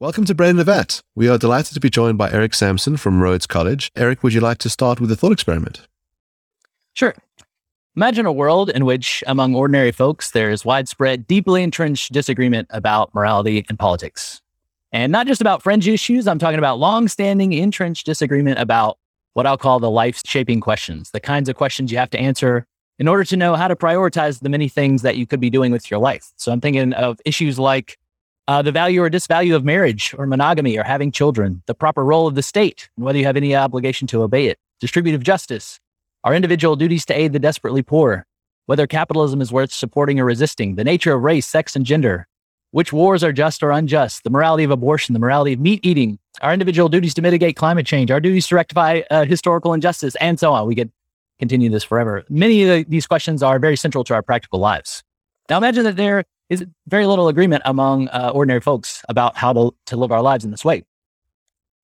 Welcome to Brain in a Vat. We are delighted to be joined by Eric Sampson from Rhodes College. Eric, would you like to start with a thought experiment? Sure. Imagine a world in which, among ordinary folks, there's widespread, deeply entrenched disagreement about morality and politics. And not just about fringe issues, I'm talking about long-standing, entrenched disagreement about what I'll call the life-shaping questions, the kinds of questions you have to answer in order to know how to prioritize the many things that you could be doing with your life. So I'm thinking of issues like uh, the value or disvalue of marriage or monogamy or having children, the proper role of the state, and whether you have any obligation to obey it, distributive justice, our individual duties to aid the desperately poor, whether capitalism is worth supporting or resisting, the nature of race, sex, and gender, which wars are just or unjust, the morality of abortion, the morality of meat eating, our individual duties to mitigate climate change, our duties to rectify uh, historical injustice, and so on. We could continue this forever. Many of the, these questions are very central to our practical lives. Now imagine that there is very little agreement among uh, ordinary folks about how to, to live our lives in this way.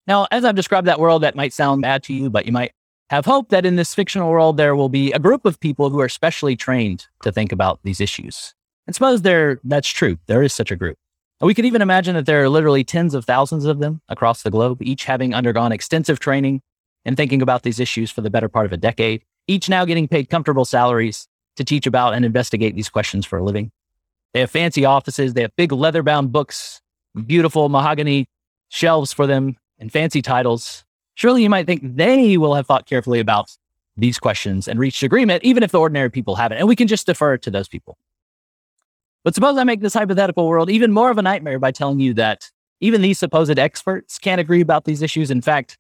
Now, as I've described that world, that might sound bad to you, but you might have hope that in this fictional world, there will be a group of people who are specially trained to think about these issues. And suppose there, that's true. There is such a group. And we could even imagine that there are literally tens of thousands of them across the globe, each having undergone extensive training and thinking about these issues for the better part of a decade, each now getting paid comfortable salaries to teach about and investigate these questions for a living. They have fancy offices. They have big leather bound books, beautiful mahogany shelves for them, and fancy titles. Surely you might think they will have thought carefully about these questions and reached agreement, even if the ordinary people haven't. And we can just defer to those people. But suppose I make this hypothetical world even more of a nightmare by telling you that even these supposed experts can't agree about these issues. In fact,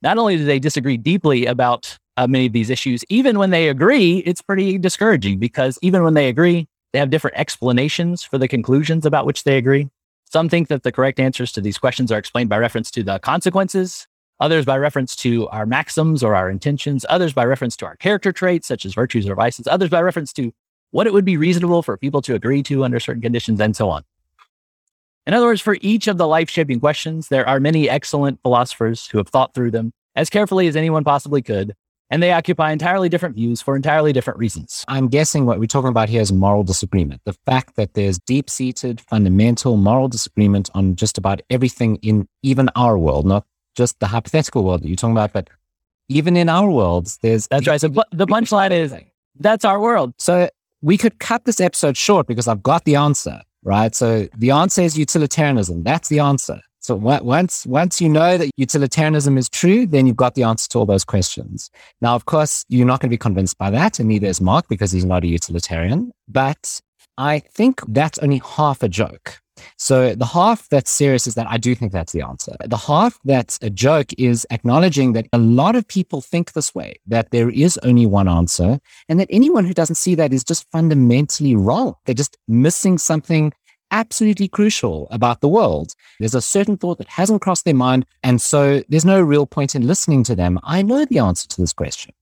not only do they disagree deeply about uh, many of these issues, even when they agree, it's pretty discouraging because even when they agree, they have different explanations for the conclusions about which they agree. Some think that the correct answers to these questions are explained by reference to the consequences, others by reference to our maxims or our intentions, others by reference to our character traits, such as virtues or vices, others by reference to what it would be reasonable for people to agree to under certain conditions, and so on. In other words, for each of the life shaping questions, there are many excellent philosophers who have thought through them as carefully as anyone possibly could and they occupy entirely different views for entirely different reasons. I'm guessing what we're talking about here is moral disagreement. The fact that there's deep seated, fundamental moral disagreement on just about everything in even our world, not just the hypothetical world that you're talking about, but even in our worlds, there's. That's right. So the punchline is that's our world. So we could cut this episode short because I've got the answer, right? So the answer is utilitarianism. That's the answer. So once once you know that utilitarianism is true, then you've got the answer to all those questions. Now, of course, you're not going to be convinced by that, and neither is Mark because he's not a utilitarian. But I think that's only half a joke. So the half that's serious is that I do think that's the answer. The half that's a joke is acknowledging that a lot of people think this way, that there is only one answer, and that anyone who doesn't see that is just fundamentally wrong. They're just missing something absolutely crucial about the world. There's a certain thought that hasn't crossed their mind. And so there's no real point in listening to them. I know the answer to this question.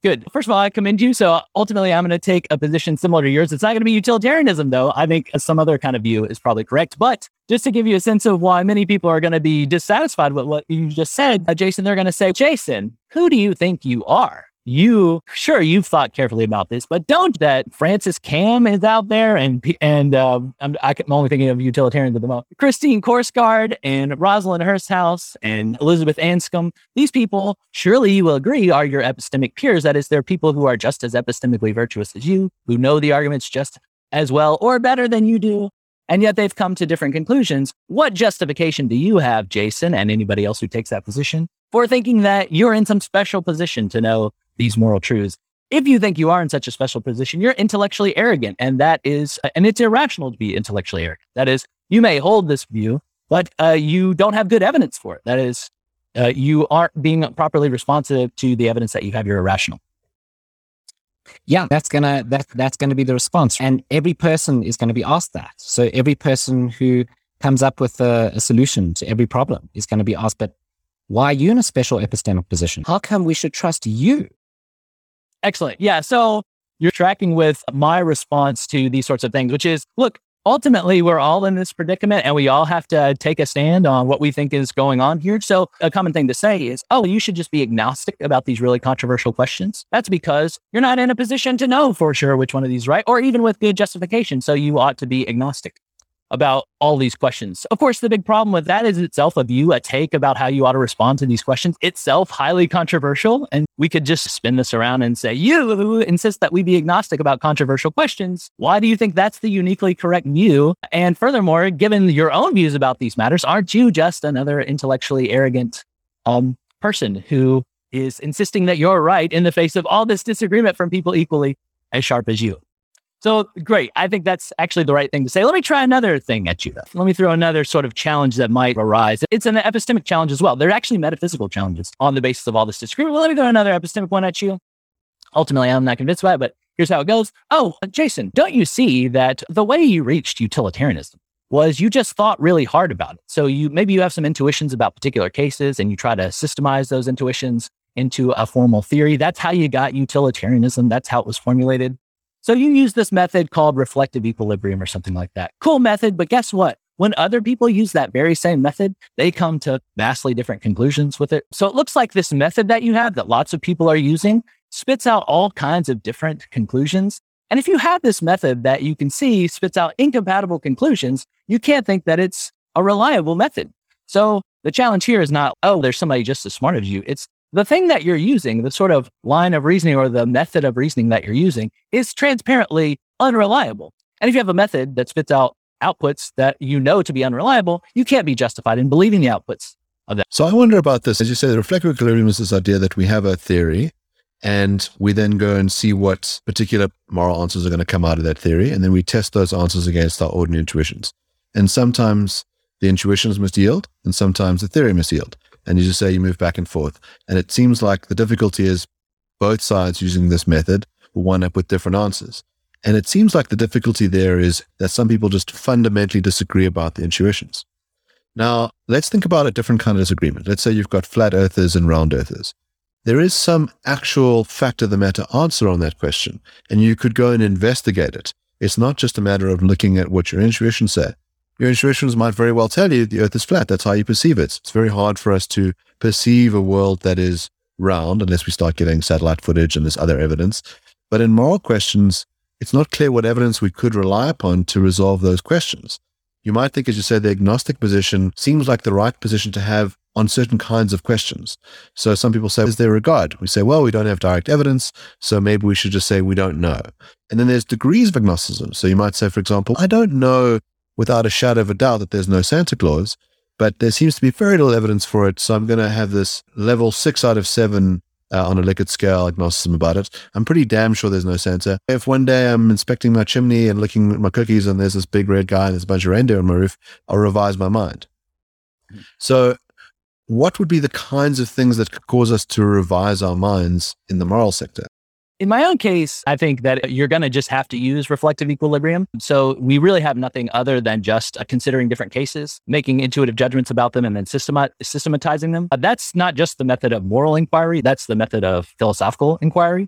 Good. First of all, I commend you. So ultimately, I'm going to take a position similar to yours. It's not going to be utilitarianism, though. I think some other kind of view is probably correct. But just to give you a sense of why many people are going to be dissatisfied with what you just said, uh, Jason, they're going to say, Jason, who do you think you are? You sure you've thought carefully about this, but don't that Frances Kamm is out there and and um, I'm, I'm only thinking of utilitarians at the moment. Christine Korsgaard and Rosalind Hursthouse and Elizabeth Anscombe. These people, surely you will agree, are your epistemic peers. That is, they're people who are just as epistemically virtuous as you, who know the arguments just as well or better than you do. And yet they've come to different conclusions. What justification do you have, Jason, and anybody else who takes that position, for thinking that you're in some special position to know these moral truths. If you think you are in such a special position, you're intellectually arrogant. And that is, and it's irrational to be intellectually arrogant. That is, you may hold this view, but uh, you don't have good evidence for it. That is, uh, you aren't being properly responsive to the evidence that you have. You're irrational. Yeah, that's gonna that that's gonna be the response, and every person is going to be asked that. So every person who comes up with a, a solution to every problem is going to be asked, but why are you in a special epistemic position? How come we should trust you? Excellent. Yeah. So you're tracking with my response to these sorts of things, which is look, ultimately, we're all in this predicament and we all have to take a stand on what we think is going on here. So, a common thing to say is, oh, you should just be agnostic about these really controversial questions. That's because you're not in a position to know for sure which one of these is right, or even with good justification. So, you ought to be agnostic. About all these questions. Of course, the big problem with that is itself a view, a take about how you ought to respond to these questions, itself highly controversial. And we could just spin this around and say, you insist that we be agnostic about controversial questions. Why do you think that's the uniquely correct view? And furthermore, given your own views about these matters, aren't you just another intellectually arrogant um, person who is insisting that you're right in the face of all this disagreement from people equally as sharp as you? So great. I think that's actually the right thing to say. Let me try another thing at you. Let me throw another sort of challenge that might arise. It's an epistemic challenge as well. They're actually metaphysical challenges on the basis of all this disagreement. Well, let me throw another epistemic one at you. Ultimately, I'm not convinced by it, but here's how it goes. Oh, Jason, don't you see that the way you reached utilitarianism was you just thought really hard about it. So you maybe you have some intuitions about particular cases and you try to systemize those intuitions into a formal theory. That's how you got utilitarianism. That's how it was formulated. So you use this method called reflective equilibrium or something like that. Cool method, but guess what? When other people use that very same method, they come to vastly different conclusions with it. So it looks like this method that you have that lots of people are using spits out all kinds of different conclusions. And if you have this method that you can see spits out incompatible conclusions, you can't think that it's a reliable method. So the challenge here is not, oh, there's somebody just as smart as you. It's the thing that you're using, the sort of line of reasoning or the method of reasoning that you're using is transparently unreliable. And if you have a method that spits out outputs that you know to be unreliable, you can't be justified in believing the outputs of that. So I wonder about this. As you say, the reflective equilibrium is this idea that we have a theory and we then go and see what particular moral answers are going to come out of that theory. And then we test those answers against our ordinary intuitions. And sometimes the intuitions must yield and sometimes the theory must yield and you just say you move back and forth. And it seems like the difficulty is both sides using this method will wind up with different answers. And it seems like the difficulty there is that some people just fundamentally disagree about the intuitions. Now, let's think about a different kind of disagreement. Let's say you've got flat earthers and round earthers. There is some actual fact of the matter answer on that question, and you could go and investigate it. It's not just a matter of looking at what your intuitions say your intuitions might very well tell you the earth is flat. That's how you perceive it. It's very hard for us to perceive a world that is round unless we start getting satellite footage and this other evidence. But in moral questions, it's not clear what evidence we could rely upon to resolve those questions. You might think, as you said, the agnostic position seems like the right position to have on certain kinds of questions. So some people say, is there a God? We say, well, we don't have direct evidence, so maybe we should just say we don't know. And then there's degrees of agnosticism. So you might say, for example, I don't know without a shadow of a doubt that there's no Santa Claus, but there seems to be very little evidence for it. So I'm going to have this level six out of seven uh, on a Likert scale agnosticism about it. I'm pretty damn sure there's no Santa. If one day I'm inspecting my chimney and looking at my cookies and there's this big red guy and there's a bunch of reindeer on my roof, I'll revise my mind. So, what would be the kinds of things that could cause us to revise our minds in the moral sector? In my own case, I think that you're going to just have to use reflective equilibrium. So we really have nothing other than just uh, considering different cases, making intuitive judgments about them, and then systematizing them. Uh, that's not just the method of moral inquiry, that's the method of philosophical inquiry.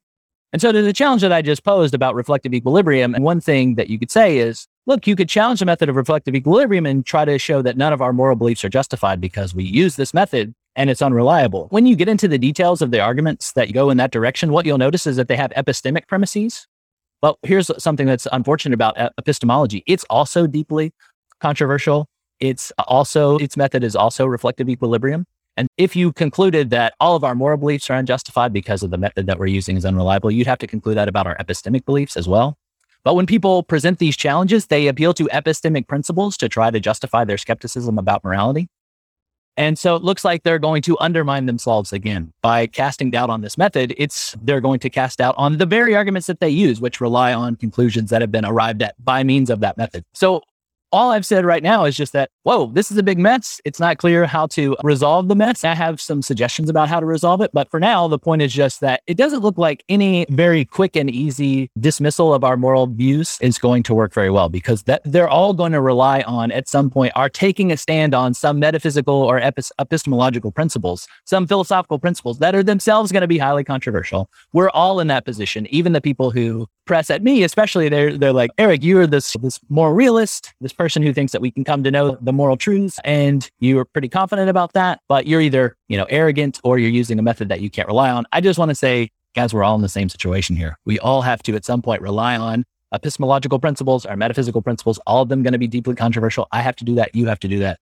And so to the challenge that I just posed about reflective equilibrium, and one thing that you could say is, look, you could challenge the method of reflective equilibrium and try to show that none of our moral beliefs are justified because we use this method and it's unreliable. When you get into the details of the arguments that go in that direction, what you'll notice is that they have epistemic premises. But here's something that's unfortunate about epistemology. It's also deeply controversial. It's also, its method is also reflective equilibrium. And if you concluded that all of our moral beliefs are unjustified because of the method that we're using is unreliable, you'd have to conclude that about our epistemic beliefs as well. But when people present these challenges, they appeal to epistemic principles to try to justify their skepticism about morality. And so it looks like they're going to undermine themselves again by casting doubt on this method. It's they're going to cast doubt on the very arguments that they use, which rely on conclusions that have been arrived at by means of that method. So all I've said right now is just that, whoa, this is a big mess. It's not clear how to resolve the mess. I have some suggestions about how to resolve it. But for now, the point is just that it doesn't look like any very quick and easy dismissal of our moral views is going to work very well because that they're all going to rely on at some point are taking a stand on some metaphysical or epistemological principles, some philosophical principles that are themselves going to be highly controversial. We're all in that position, even the people who press at me, especially they're they're like, Eric, you're this this more realist, this person who thinks that we can come to know the moral truths, and you're pretty confident about that, but you're either you know arrogant or you're using a method that you can't rely on. I just want to say, guys, we're all in the same situation here. We all have to at some point rely on epistemological principles, our metaphysical principles, all of them going to be deeply controversial. I have to do that. You have to do that.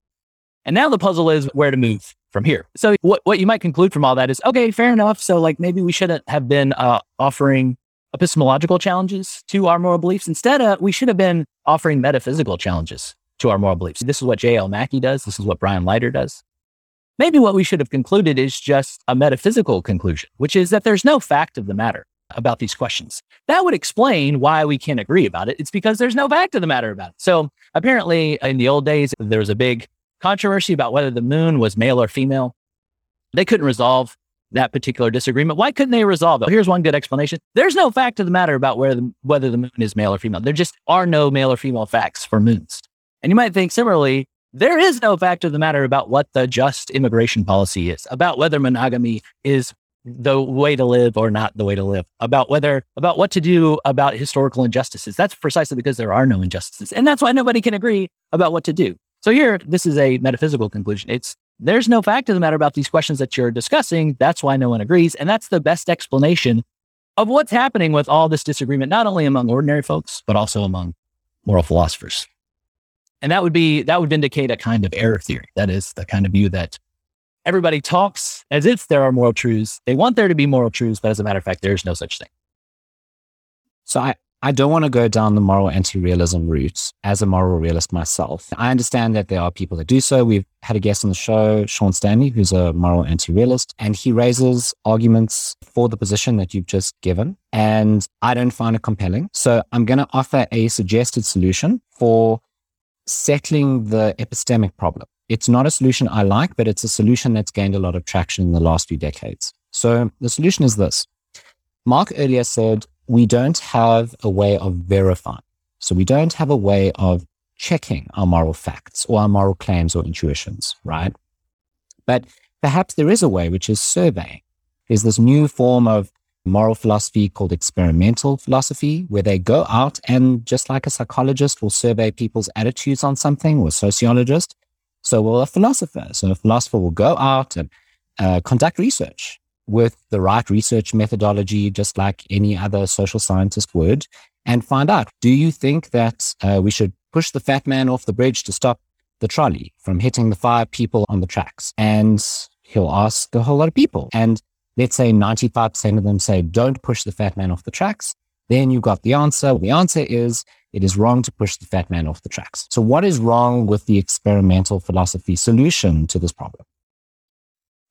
And now the puzzle is where to move from here. So what, what you might conclude from all that is, okay, fair enough. So like maybe we shouldn't have been uh, offering epistemological challenges to our moral beliefs. Instead, uh, we should have been offering metaphysical challenges to our moral beliefs. This is what J.L. Mackie does. This is what Brian Leiter does. Maybe what we should have concluded is just a metaphysical conclusion, which is that there's no fact of the matter about these questions. That would explain why we can't agree about it. It's because there's no fact of the matter about it. So apparently, in the old days, there was a big controversy about whether the moon was male or female. They couldn't resolve that particular disagreement. Why couldn't they resolve it? Here's one good explanation. There's no fact of the matter about where the, whether the moon is male or female. There just are no male or female facts for moons. And you might think similarly, there is no fact of the matter about what the just immigration policy is, about whether monogamy is the way to live or not the way to live, about whether, about what to do about historical injustices. That's precisely because there are no injustices. And that's why nobody can agree about what to do. So here, this is a metaphysical conclusion. It's there's no fact of the matter about these questions that you're discussing. That's why no one agrees. And that's the best explanation of what's happening with all this disagreement, not only among ordinary folks, but also among moral philosophers. And that would be, that would vindicate a kind of error theory. That is the kind of view that everybody talks as if there are moral truths. They want there to be moral truths, but as a matter of fact, there's no such thing. So I, I don't want to go down the moral anti-realism route as a moral realist myself. I understand that there are people that do so. We've had a guest on the show, Sean Stanley, who's a moral anti-realist, and he raises arguments for the position that you've just given. And I don't find it compelling. So I'm going to offer a suggested solution for settling the epistemic problem. It's not a solution I like, but it's a solution that's gained a lot of traction in the last few decades. So the solution is this. Mark earlier said we don't have a way of verifying. So we don't have a way of checking our moral facts or our moral claims or intuitions, right? But perhaps there is a way, which is surveying. There's this new form of moral philosophy called experimental philosophy, where they go out and just like a psychologist will survey people's attitudes on something or a sociologist, so will a philosopher. So a philosopher will go out and uh, conduct research with the right research methodology, just like any other social scientist would, and find out do you think that uh, we should push the fat man off the bridge to stop the trolley from hitting the five people on the tracks? And he'll ask a whole lot of people. And let's say 95% of them say, don't push the fat man off the tracks. Then you've got the answer. The answer is it is wrong to push the fat man off the tracks. So what is wrong with the experimental philosophy solution to this problem?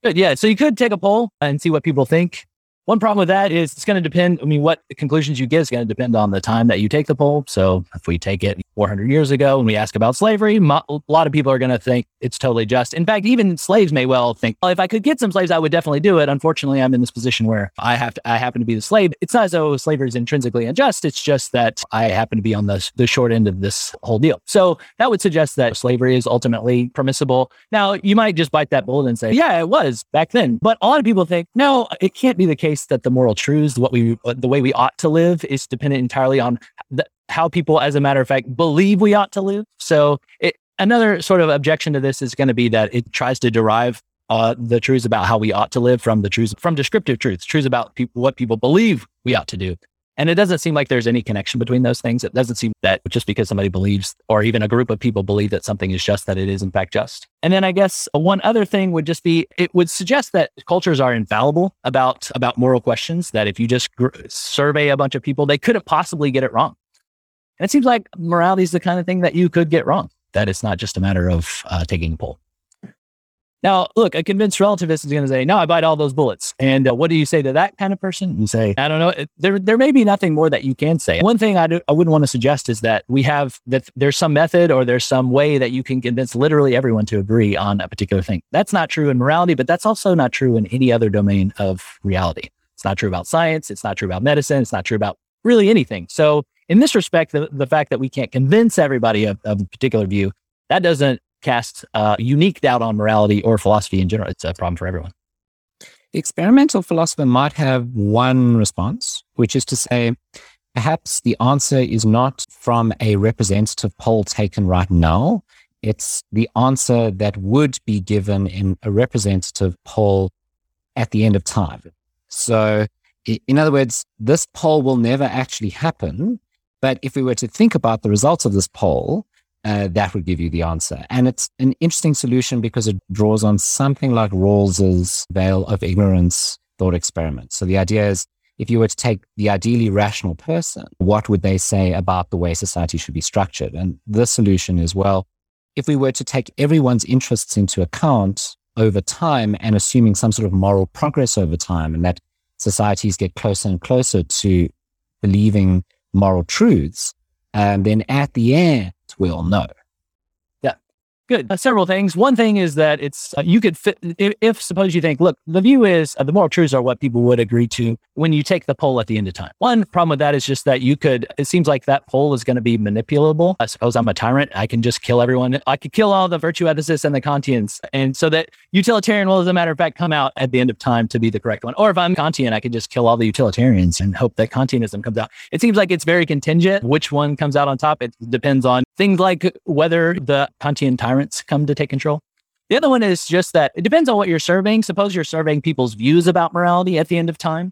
Good. Yeah. So you could take a poll and see what people think. One problem with that is it's going to depend. I mean, what conclusions you get is going to depend on the time that you take the poll. So if we take it 400 years ago and we ask about slavery, a lot of people are going to think it's totally just. In fact, even slaves may well think, well, if I could get some slaves, I would definitely do it. Unfortunately, I'm in this position where I have to, I happen to be the slave. It's not as though slavery is intrinsically unjust. It's just that I happen to be on the, the short end of this whole deal. So that would suggest that slavery is ultimately permissible. Now, you might just bite that bullet and say, yeah, it was back then. But a lot of people think, no, it can't be the case that the moral truths, what we, the way we ought to live is dependent entirely on the, how people, as a matter of fact, believe we ought to live. So it, another sort of objection to this is going to be that it tries to derive uh, the truths about how we ought to live from the truths from descriptive truths, truths about what people believe we ought to do. And it doesn't seem like there's any connection between those things. It doesn't seem that just because somebody believes, or even a group of people believe that something is just, that it is in fact just. And then I guess one other thing would just be, it would suggest that cultures are infallible about, about moral questions, that if you just gr- survey a bunch of people, they couldn't possibly get it wrong. And it seems like morality is the kind of thing that you could get wrong, that it's not just a matter of uh, taking a poll. Now, look, a convinced relativist is going to say, no, I bite all those bullets. And uh, what do you say to that kind of person? You say, I don't know. There, there may be nothing more that you can say. One thing I, do, I wouldn't want to suggest is that we have that there's some method or there's some way that you can convince literally everyone to agree on a particular thing. That's not true in morality, but that's also not true in any other domain of reality. It's not true about science. It's not true about medicine. It's not true about really anything. So in this respect, the, the fact that we can't convince everybody of, of a particular view, that doesn't cast uh, unique doubt on morality or philosophy in general. It's a problem for everyone. The experimental philosopher might have one response, which is to say, perhaps the answer is not from a representative poll taken right now. It's the answer that would be given in a representative poll at the end of time. So, in other words, this poll will never actually happen But if we were to think about the results of this poll, uh, that would give you the answer. And it's an interesting solution because it draws on something like Rawls's veil of ignorance thought experiment. So the idea is if you were to take the ideally rational person, what would they say about the way society should be structured? And the solution is well, if we were to take everyone's interests into account over time and assuming some sort of moral progress over time, and that societies get closer and closer to believing moral truths, and then at the end, we'll know. Yeah, good. Uh, several things. One thing is that it's uh, you could fit if, if, suppose you think, look, the view is uh, the moral truths are what people would agree to when you take the poll at the end of time. One problem with that is just that you could. It seems like that poll is going to be manipulable. I suppose I'm a tyrant. I can just kill everyone. I could kill all the virtue ethicists and the Kantians, and so that utilitarian will, as a matter of fact, come out at the end of time to be the correct one. Or if I'm Kantian, I could just kill all the utilitarians and hope that Kantianism comes out. It seems like it's very contingent. Which one comes out on top? It depends on things like whether the Kantian tyrants come to take control. The other one is just that it depends on what you're surveying. Suppose you're surveying people's views about morality at the end of time.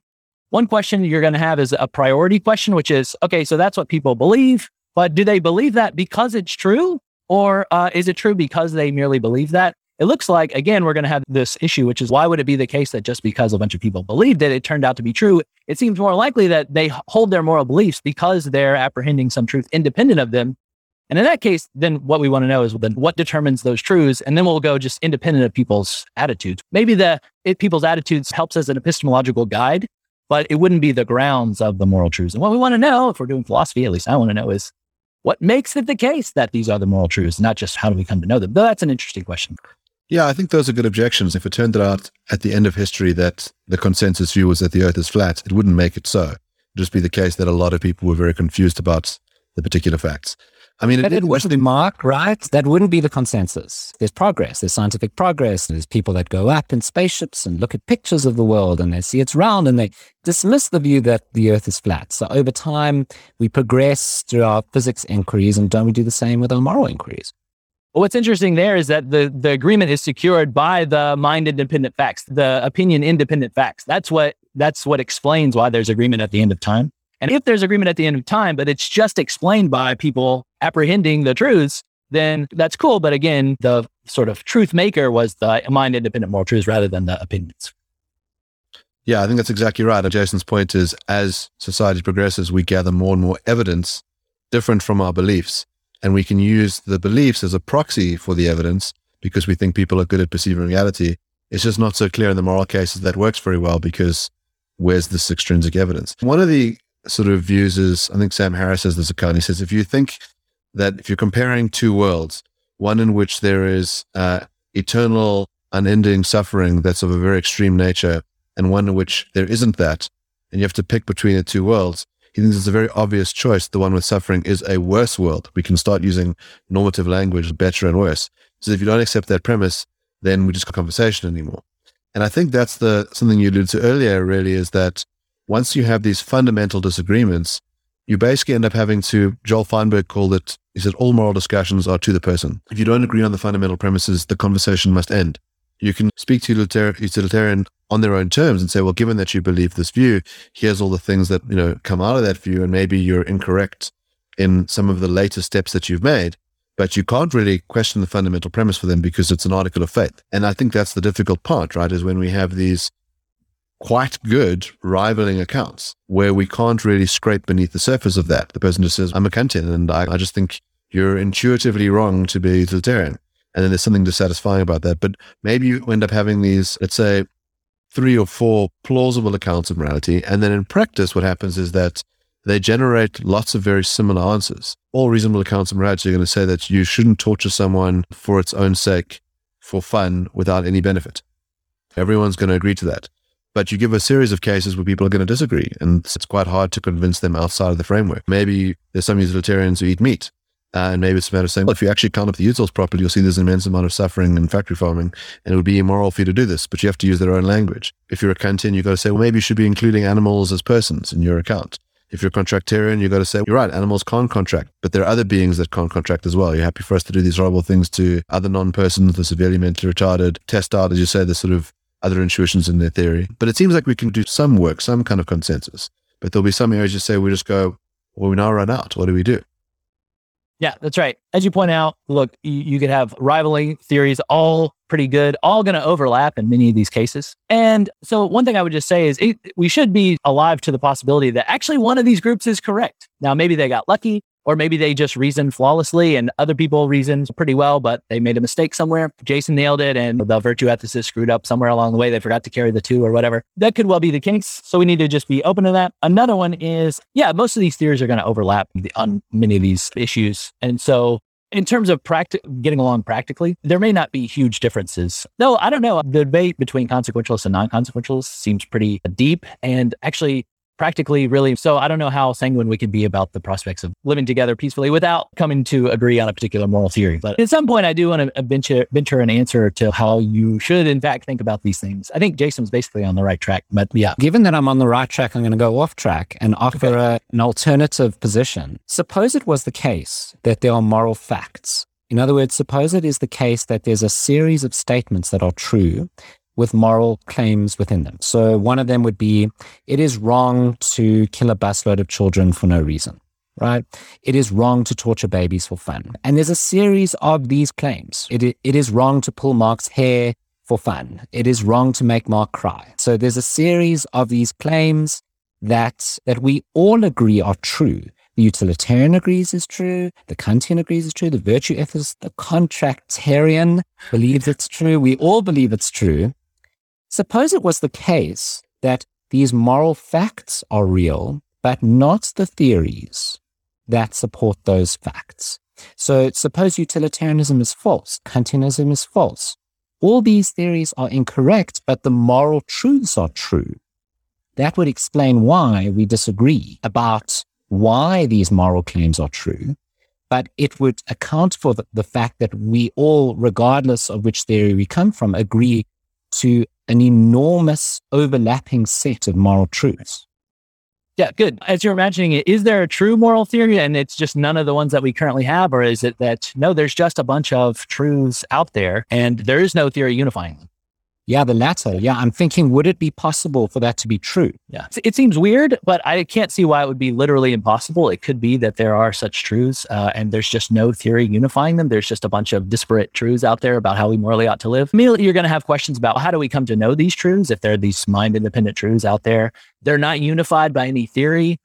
One question you're going to have is a priority question, which is okay, so that's what people believe, but do they believe that because it's true? Or uh, is it true because they merely believe that? It looks like, again, we're going to have this issue, which is why would it be the case that just because a bunch of people believed it, it turned out to be true? It seems more likely that they hold their moral beliefs because they're apprehending some truth independent of them and in that case, then what we want to know is then what determines those truths, and then we'll go just independent of people's attitudes. Maybe the it, people's attitudes helps as an epistemological guide, but it wouldn't be the grounds of the moral truths. And what we want to know, if we're doing philosophy, at least I want to know, is what makes it the case that these are the moral truths, not just how do we come to know them. But that's an interesting question. Yeah, I think those are good objections. If it turned out at the end of history that the consensus view was that the Earth is flat, it wouldn't make it so. It'd just be the case that a lot of people were very confused about the particular facts. I mean, it, it wouldn't be Mark, right? That wouldn't be the consensus. There's progress. There's scientific progress. There's people that go up in spaceships and look at pictures of the world and they see it's round and they dismiss the view that the Earth is flat. So over time, we progress through our physics inquiries, and don't we do the same with our moral inquiries? Well, what's interesting there is that the, the agreement is secured by the mind independent facts, the opinion independent facts. That's what that's what explains why there's agreement at the end of time. And if there's agreement at the end of time, but it's just explained by people apprehending the truths, then that's cool. But again, the sort of truth maker was the mind independent moral truths rather than the opinions. Yeah, I think that's exactly right. Jason's point is as society progresses, we gather more and more evidence different from our beliefs. And we can use the beliefs as a proxy for the evidence because we think people are good at perceiving reality. It's just not so clear in the moral cases that works very well because where's this extrinsic evidence? One of the sort of is I think Sam Harris has this account. He says if you think that if you're comparing two worlds, one in which there is uh, eternal, unending suffering that's of a very extreme nature, and one in which there isn't that, and you have to pick between the two worlds, he thinks it's a very obvious choice. The one with suffering is a worse world. We can start using normative language, better and worse. So if you don't accept that premise, then we just got conversation anymore. And I think that's the something you alluded to earlier. Really, is that once you have these fundamental disagreements, you basically end up having to, Joel Feinberg called it, he said, all moral discussions are to the person. If you don't agree on the fundamental premises, the conversation must end. You can speak to utilitarian on their own terms and say, well, given that you believe this view, here's all the things that, you know, come out of that view. And maybe you're incorrect in some of the later steps that you've made, but you can't really question the fundamental premise for them because it's an article of faith. And I think that's the difficult part, right? Is when we have these quite good rivaling accounts where we can't really scrape beneath the surface of that. The person just says, I'm a Kantian and I, I just think you're intuitively wrong to be utilitarian. And then there's something dissatisfying about that. But maybe you end up having these, let's say, three or four plausible accounts of morality. And then in practice, what happens is that they generate lots of very similar answers. All reasonable accounts of morality are going to say that you shouldn't torture someone for its own sake, for fun, without any benefit. Everyone's going to agree to that. But you give a series of cases where people are going to disagree, and it's quite hard to convince them outside of the framework. Maybe there's some utilitarians who eat meat, uh, and maybe it's a matter of saying, well, if you actually count up the utils properly, you'll see there's an immense amount of suffering in factory farming, and it would be immoral for you to do this, but you have to use their own language. If you're a Kantian, you've got to say, well, maybe you should be including animals as persons in your account. If you're a contractarian, you've got to say, you're right, animals can't contract, but there are other beings that can't contract as well. You're happy for us to do these horrible things to other non persons, the severely mentally retarded, test out, as you say, the sort of other intuitions in their theory. But it seems like we can do some work, some kind of consensus. But there'll be some areas you say we just go, Well, we now run out. What do we do? Yeah, that's right. As you point out, look, you, you could have rivaling theories, all pretty good, all going to overlap in many of these cases. And so, one thing I would just say is it, we should be alive to the possibility that actually one of these groups is correct. Now, maybe they got lucky, or maybe they just reasoned flawlessly and other people reasoned pretty well, but they made a mistake somewhere. Jason nailed it and the virtue ethicist screwed up somewhere along the way. They forgot to carry the two or whatever. That could well be the case. So we need to just be open to that. Another one is, yeah, most of these theories are going to overlap on many of these issues. And so in terms of practi- getting along practically, there may not be huge differences. Though I don't know, the debate between consequentialists and non-consequentialists seems pretty deep. And actually, practically really. So i don't know how sanguine we can be about the prospects of living together peacefully without coming to agree on a particular moral theory. But at some point i do want to venture, venture an answer to how you should in fact think about these things. I think jason's basically on the right track but yeah. Given that i'm on the right track i'm going to go off track and offer okay. a, an alternative position. Suppose it was the case that there are moral facts. In other words, suppose it is the case that there's a series of statements that are true with moral claims within them. So one of them would be it is wrong to kill a busload of children for no reason, right? It is wrong to torture babies for fun. And there's a series of these claims. It, it is wrong to pull Mark's hair for fun. It is wrong to make Mark cry. So there's a series of these claims that that we all agree are true. The utilitarian agrees is true. The Kantian agrees is true. The virtue ethicist, the contractarian believes it's true. We all believe it's true. Suppose it was the case that these moral facts are real, but not the theories that support those facts. So suppose utilitarianism is false, Kantianism is false. All these theories are incorrect, but the moral truths are true. That would explain why we disagree about why these moral claims are true, but it would account for the, the fact that we all, regardless of which theory we come from, agree to an enormous overlapping set of moral truths. Yeah, good. As you're imagining it, is there a true moral theory and it's just none of the ones that we currently have? Or is it that no, there's just a bunch of truths out there and there is no theory unifying them? Yeah, the latter. Yeah, I'm thinking, would it be possible for that to be true? Yeah, it seems weird, but I can't see why it would be literally impossible. It could be that there are such truths, uh, and there's just no theory unifying them. There's just a bunch of disparate truths out there about how we morally ought to live. Immediately, you're going to have questions about how do we come to know these truths if there are these mind independent truths out there. They're not unified by any theory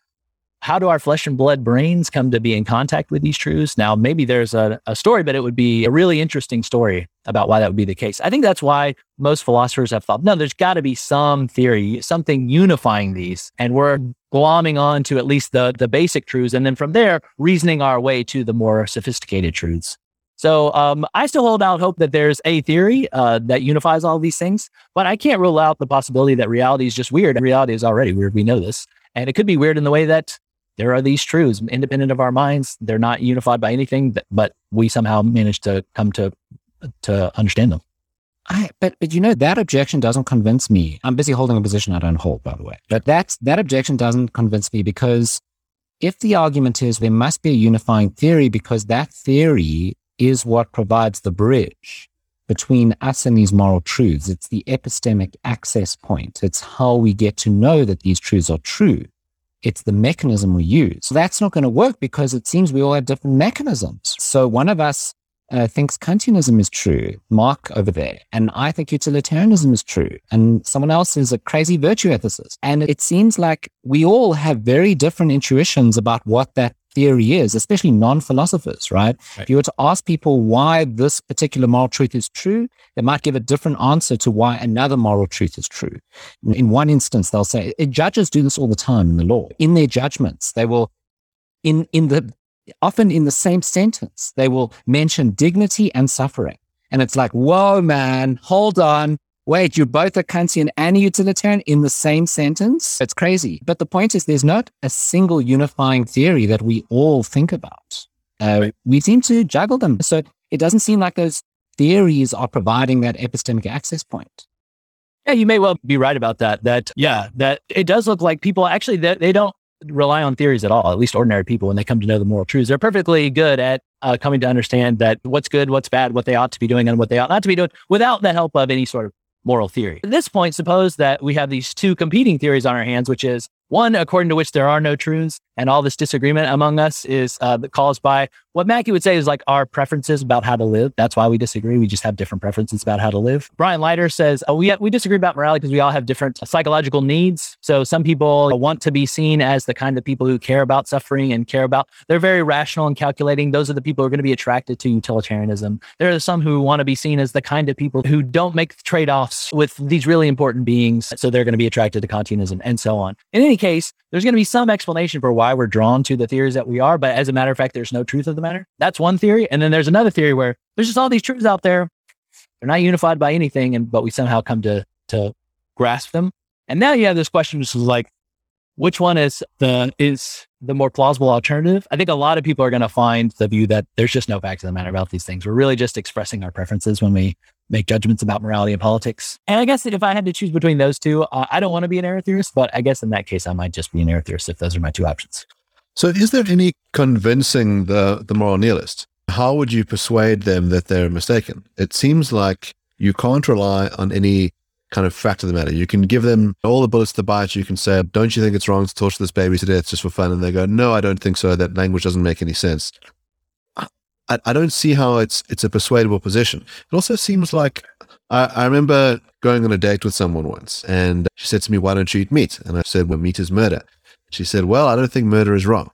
how do our flesh and blood brains come to be in contact with these truths? Now, maybe there's a, a, story, but it would be a really interesting story about why that would be the case. I think that's why most philosophers have thought, no, there's got to be some theory, something unifying these. And we're glomming on to at least the, the basic truths. And then from there, reasoning our way to the more sophisticated truths. So um, I still hold out hope that there's a theory uh, that unifies all these things, but I can't rule out the possibility that reality is just weird. Reality is already weird. We know this. And it could be weird in the way that there are these truths independent of our minds. They're not unified by anything, but we somehow manage to come to to understand them. I, but but you know that objection doesn't convince me. I'm busy holding a position I don't hold, by the way. But that that objection doesn't convince me because if the argument is there must be a unifying theory because that theory is what provides the bridge between us and these moral truths. It's the epistemic access point. It's how we get to know that these truths are true. It's the mechanism we use. That's not going to work because it seems we all have different mechanisms. So one of us uh, thinks Kantianism is true, Mark over there, and I think utilitarianism is true, and someone else is a crazy virtue ethicist. And it seems like we all have very different intuitions about what that theory is, especially non philosophers, right? right? If you were to ask people why this particular moral truth is true, they might give a different answer to why another moral truth is true. In one instance, they'll say, judges do this all the time in the law. In their judgments, they will, in, in the, often in the same sentence, they will mention dignity and suffering. And it's like, whoa, man, hold on. Wait, you're both a Kantian and a utilitarian in the same sentence? It's crazy. But the point is, there's not a single unifying theory that we all think about. Uh, we seem to juggle them. So it doesn't seem like those theories are providing that epistemic access point. Yeah, you may well be right about that. That, yeah, that it does look like people actually, that they don't rely on theories at all, at least ordinary people, when they come to know the moral truths. They're perfectly good at uh, coming to understand that what's good, what's bad, what they ought to be doing, and what they ought not to be doing without the help of any sort of moral theory. At this point, suppose that we have these two competing theories on our hands, which is One, according to which there are no truths, and all this disagreement among us is uh, caused by what Mackie would say is like our preferences about how to live. That's why we disagree. We just have different preferences about how to live. Brian Leiter says oh, we we disagree about morality because we all have different psychological needs. So some people want to be seen as the kind of people who care about suffering and care about. They're very rational and calculating. Those are the people who are going to be attracted to utilitarianism. There are some who want to be seen as the kind of people who don't make trade offs with these really important beings. So they're going to be attracted to Kantianism and so on. In any case, there's going to be some explanation for why we're drawn to the theories that we are. But as a matter of fact, there's no truth of the matter. That's one theory. And then there's another theory where there's just all these truths out there. They're not unified by anything, and but we somehow come to to grasp them. And now you have this question, which is like, which one is the is the more plausible alternative? I think a lot of people are going to find the view that there's just no facts of the matter about these things. We're really just expressing our preferences when we make judgments about morality and politics. And I guess if I had to choose between those two, uh, I don't want to be an error theorist, but I guess in that case, I might just be an error theorist if those are my two options. So, is there any convincing the, the moral nihilist? How would you persuade them that they're mistaken? It seems like you can't rely on any kind of fact of the matter. You can give them all the bullets to bite. You can say, Don't you think it's wrong to torture this baby to death just for fun? And they go, No, I don't think so. That language doesn't make any sense. I, I don't see how it's it's a persuadable position. It also seems like I, I remember going on a date with someone once, and she said to me, "Why don't you eat meat?" And I said, "Well, meat is murder." She said, "Well, I don't think murder is wrong."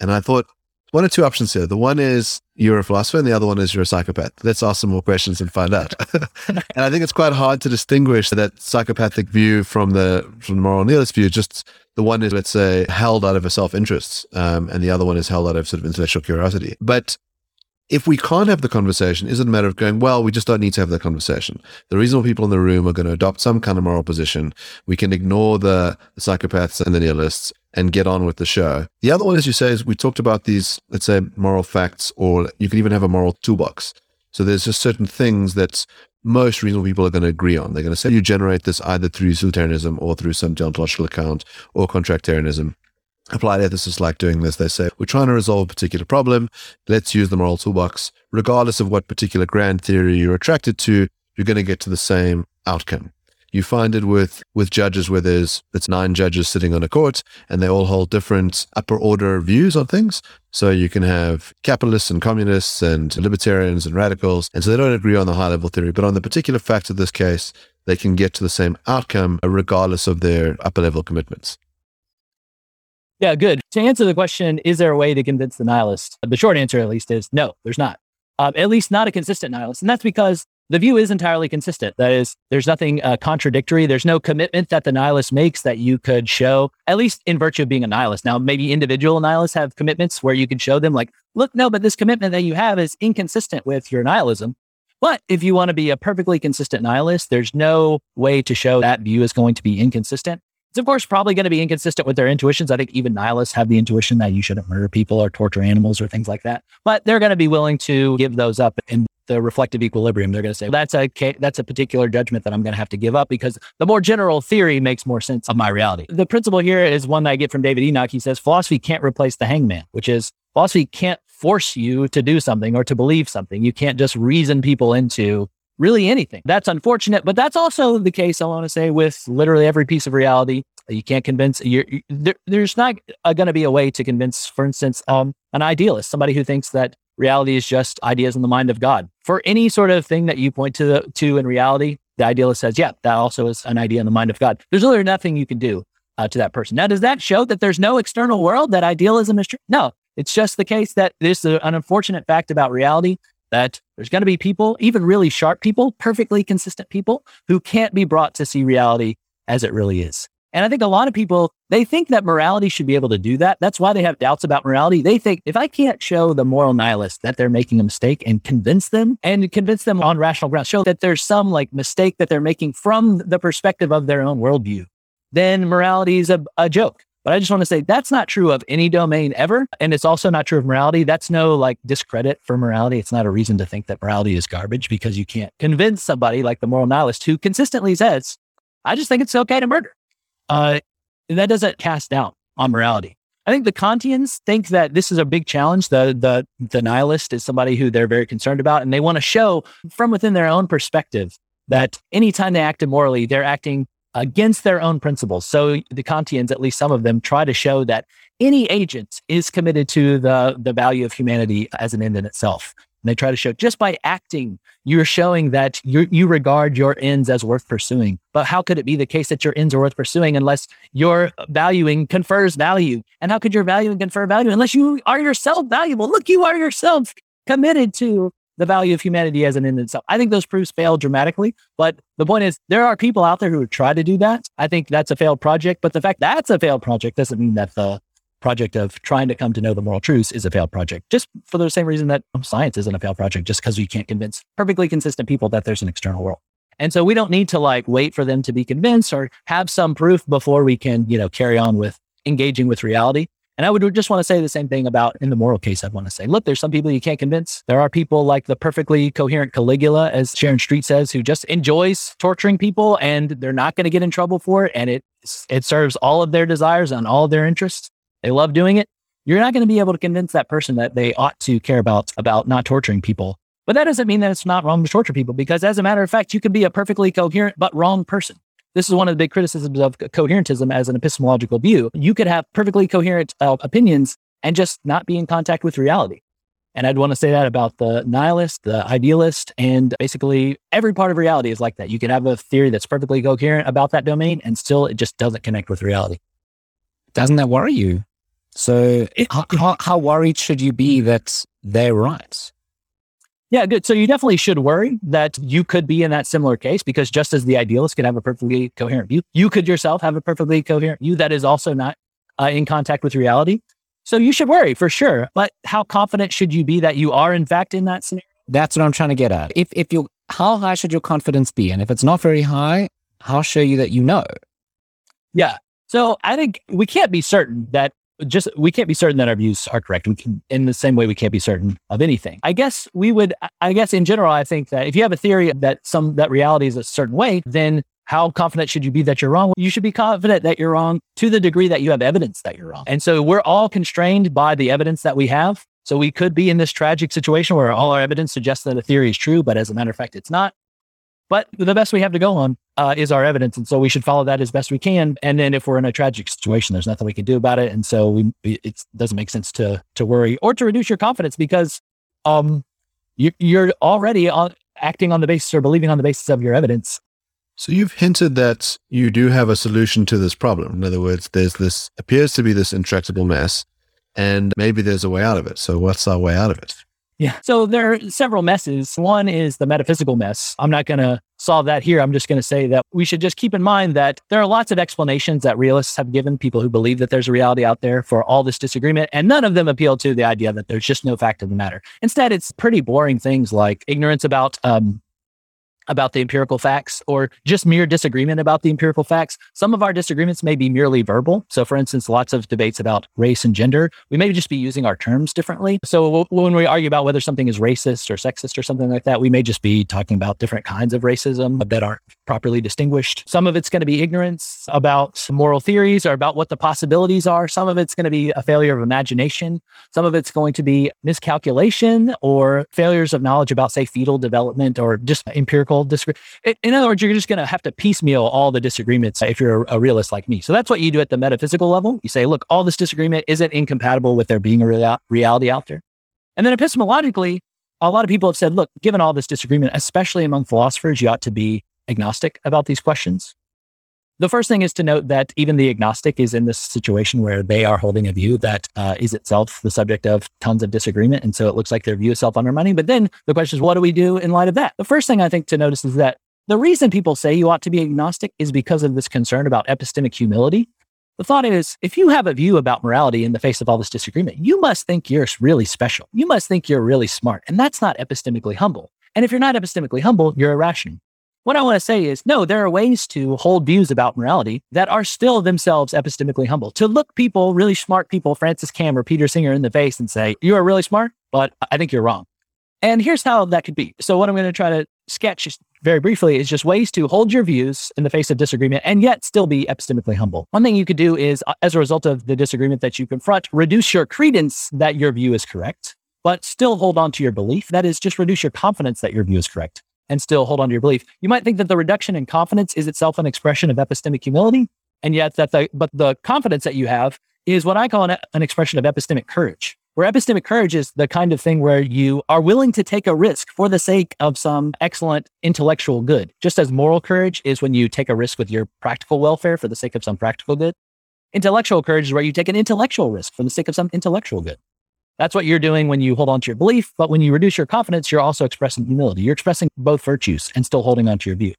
And I thought, one or two options here. The one is you're a philosopher, and the other one is you're a psychopath. Let's ask some more questions and find out. and I think it's quite hard to distinguish that psychopathic view from the from the moral nihilist view. Just the one is, let's say, held out of a self interest, um, and the other one is held out of sort of intellectual curiosity. But if we can't have the conversation, is it a matter of going, well, we just don't need to have the conversation? The reasonable people in the room are going to adopt some kind of moral position. We can ignore the, the psychopaths and the nihilists and get on with the show. The other one, as you say, is we talked about these, let's say, moral facts, or you could even have a moral toolbox. So there's just certain things that most reasonable people are going to agree on. They're going to say you generate this either through utilitarianism or through some deontological account or contractarianism applied ethicists like doing this. They say, we're trying to resolve a particular problem. Let's use the moral toolbox. Regardless of what particular grand theory you're attracted to, you're going to get to the same outcome. You find it with, with judges where there's it's nine judges sitting on a court and they all hold different upper order views on things. So you can have capitalists and communists and libertarians and radicals. And so they don't agree on the high level theory, but on the particular facts of this case, they can get to the same outcome regardless of their upper level commitments. Yeah, good. To answer the question, is there a way to convince the nihilist? The short answer, at least, is no, there's not. Um, at least not a consistent nihilist. And that's because the view is entirely consistent. That is, there's nothing uh, contradictory. There's no commitment that the nihilist makes that you could show, at least in virtue of being a nihilist. Now, maybe individual nihilists have commitments where you could show them, like, look, no, but this commitment that you have is inconsistent with your nihilism. But if you want to be a perfectly consistent nihilist, there's no way to show that view is going to be inconsistent. It's of course probably going to be inconsistent with their intuitions. I think even nihilists have the intuition that you shouldn't murder people or torture animals or things like that. But they're going to be willing to give those up in the reflective equilibrium. They're going to say that's a that's a particular judgment that I'm going to have to give up because the more general theory makes more sense of my reality. The principle here is one that I get from David Enoch. He says philosophy can't replace the hangman, which is philosophy can't force you to do something or to believe something. You can't just reason people into really anything. That's unfortunate, but that's also the case, I want to say, with literally every piece of reality. You can't convince, you're, you, there, there's not going to be a way to convince, for instance, um, an idealist, somebody who thinks that reality is just ideas in the mind of God. For any sort of thing that you point to, the, to in reality, the idealist says, yeah, that also is an idea in the mind of God. There's literally nothing you can do uh, to that person. Now, does that show that there's no external world, that idealism is true? No, it's just the case that this is an unfortunate fact about reality that there's going to be people, even really sharp people, perfectly consistent people who can't be brought to see reality as it really is. And I think a lot of people, they think that morality should be able to do that. That's why they have doubts about morality. They think if I can't show the moral nihilist that they're making a mistake and convince them and convince them on rational grounds, show that there's some like mistake that they're making from the perspective of their own worldview, then morality is a, a joke. But I just want to say that's not true of any domain ever. And it's also not true of morality. That's no like discredit for morality. It's not a reason to think that morality is garbage because you can't convince somebody like the moral nihilist who consistently says, I just think it's okay to murder. Uh, that doesn't cast doubt on morality. I think the Kantians think that this is a big challenge. The, the, the nihilist is somebody who they're very concerned about, and they want to show from within their own perspective that anytime they act immorally, they're acting against their own principles. So the Kantians, at least some of them, try to show that any agent is committed to the, the value of humanity as an end in itself. And they try to show just by acting, you're showing that you you regard your ends as worth pursuing. But how could it be the case that your ends are worth pursuing unless your valuing confers value? And how could your valuing confer value unless you are yourself valuable? Look, you are yourself committed to the value of humanity as an end in itself. I think those proofs fail dramatically. But the point is, there are people out there who try to do that. I think that's a failed project. But the fact that's a failed project doesn't mean that the project of trying to come to know the moral truths is a failed project, just for the same reason that oh, science isn't a failed project, just because we can't convince perfectly consistent people that there's an external world. And so we don't need to like wait for them to be convinced or have some proof before we can, you know, carry on with engaging with reality. And I would just want to say the same thing about in the moral case. I'd want to say, look, there's some people you can't convince. There are people like the perfectly coherent Caligula, as Sharon Street says, who just enjoys torturing people and they're not going to get in trouble for it. And it, it serves all of their desires and all of their interests. They love doing it. You're not going to be able to convince that person that they ought to care about, about not torturing people. But that doesn't mean that it's not wrong to torture people because as a matter of fact, you can be a perfectly coherent but wrong person. This is one of the big criticisms of coherentism as an epistemological view. You could have perfectly coherent uh, opinions and just not be in contact with reality. And I'd want to say that about the nihilist, the idealist, and basically every part of reality is like that. You can have a theory that's perfectly coherent about that domain and still it just doesn't connect with reality. Doesn't that worry you? So, how, how worried should you be that they're right? Yeah, good. So you definitely should worry that you could be in that similar case because just as the idealist could have a perfectly coherent view, you could yourself have a perfectly coherent view that is also not uh, in contact with reality. So you should worry for sure. But how confident should you be that you are in fact in that scenario? That's what I'm trying to get at. If if you how high should your confidence be? And if it's not very high, how show you that you know? Yeah. So I think we can't be certain that just we can't be certain that our views are correct. We can, in the same way, we can't be certain of anything. I guess we would. I guess in general, I think that if you have a theory that some that reality is a certain way, then how confident should you be that you're wrong? You should be confident that you're wrong to the degree that you have evidence that you're wrong. And so we're all constrained by the evidence that we have. So we could be in this tragic situation where all our evidence suggests that a theory is true, but as a matter of fact, it's not. But the best we have to go on uh, is our evidence. And so we should follow that as best we can. And then if we're in a tragic situation, there's nothing we can do about it. And so we, it doesn't make sense to, to worry or to reduce your confidence because um, you, you're already on, acting on the basis or believing on the basis of your evidence. So you've hinted that you do have a solution to this problem. In other words, there's this appears to be this intractable mess, and maybe there's a way out of it. So what's our way out of it? Yeah. So there are several messes. One is the metaphysical mess. I'm not going to solve that here. I'm just going to say that we should just keep in mind that there are lots of explanations that realists have given people who believe that there's a reality out there for all this disagreement, and none of them appeal to the idea that there's just no fact of the matter. Instead, it's pretty boring things like ignorance about um, about the empirical facts or just mere disagreement about the empirical facts. Some of our disagreements may be merely verbal. So, for instance, lots of debates about race and gender, we may just be using our terms differently. So, when we argue about whether something is racist or sexist or something like that, we may just be talking about different kinds of racism that aren't properly distinguished. Some of it's going to be ignorance about moral theories or about what the possibilities are. Some of it's going to be a failure of imagination. Some of it's going to be miscalculation or failures of knowledge about, say, fetal development or just empirical disagree. In other words, you're just going to have to piecemeal all the disagreements if you're a realist like me. So that's what you do at the metaphysical level. You say, look, all this disagreement isn't incompatible with there being a real- reality out there. And then epistemologically, a lot of people have said, look, given all this disagreement, especially among philosophers, you ought to be agnostic about these questions. The first thing is to note that even the agnostic is in this situation where they are holding a view that uh, is itself the subject of tons of disagreement. And so it looks like their view is self undermining. But then the question is, what do we do in light of that? The first thing I think to notice is that the reason people say you ought to be agnostic is because of this concern about epistemic humility. The thought is, if you have a view about morality in the face of all this disagreement, you must think you're really special. You must think you're really smart. And that's not epistemically humble. And if you're not epistemically humble, you're irrational. What I want to say is, no, there are ways to hold views about morality that are still themselves epistemically humble. To look people, really smart people, Frances Kamm or Peter Singer in the face and say, you are really smart, but I think you're wrong. And here's how that could be. So what I'm going to try to sketch very briefly is just ways to hold your views in the face of disagreement and yet still be epistemically humble. One thing you could do is, uh, as a result of the disagreement that you confront, reduce your credence that your view is correct, but still hold on to your belief. That is, just reduce your confidence that your view is correct and still hold on to your belief. You might think that the reduction in confidence is itself an expression of epistemic humility, and yet that the but the confidence that you have is what I call an, an expression of epistemic courage. Where epistemic courage is the kind of thing where you are willing to take a risk for the sake of some excellent intellectual good. Just as moral courage is when you take a risk with your practical welfare for the sake of some practical good. Intellectual courage is where you take an intellectual risk for the sake of some intellectual good. That's what you're doing when you hold on to your belief. But when you reduce your confidence, you're also expressing humility. You're expressing both virtues and still holding on to your view.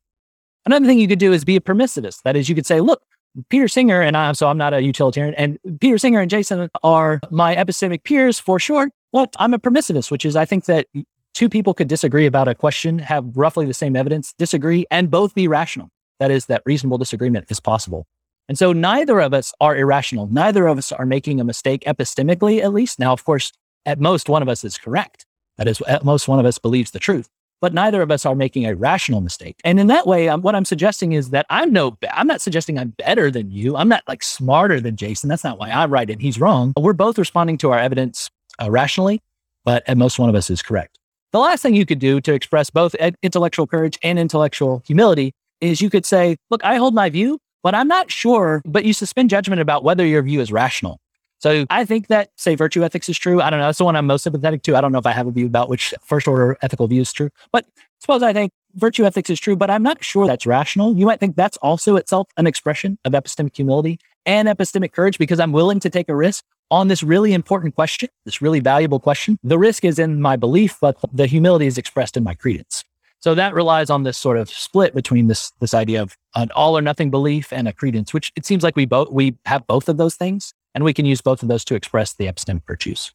Another thing you could do is be a permissivist. That is, you could say, look, Peter Singer and I, so I'm not a utilitarian, and Peter Singer and Jason are my epistemic peers for sure. Well, I'm a permissivist, which is I think that two people could disagree about a question, have roughly the same evidence, disagree, and both be rational. That is, that reasonable disagreement is possible. And so neither of us are irrational. Neither of us are making a mistake epistemically, at least. Now, of course, at most, one of us is correct. That is, at most, one of us believes the truth but neither of us are making a rational mistake. And in that way, um, what I'm suggesting is that I'm no, I'm not suggesting I'm better than you. I'm not like smarter than Jason. That's not why I'm right and he's wrong. We're both responding to our evidence uh, rationally, but at most one of us is correct. The last thing you could do to express both intellectual courage and intellectual humility is you could say, look, I hold my view, but I'm not sure, but you suspend judgment about whether your view is rational. So I think that, say, virtue ethics is true. I don't know. That's the one I'm most sympathetic to. I don't know if I have a view about which first order ethical view is true. But suppose I think virtue ethics is true, but I'm not sure that's rational. You might think that's also itself an expression of epistemic humility and epistemic courage because I'm willing to take a risk on this really important question, this really valuable question. The risk is in my belief, but the humility is expressed in my credence. So that relies on this sort of split between this this idea of an all or nothing belief and a credence, which it seems like we both we have both of those things. And we can use both of those to express the epistemic virtues.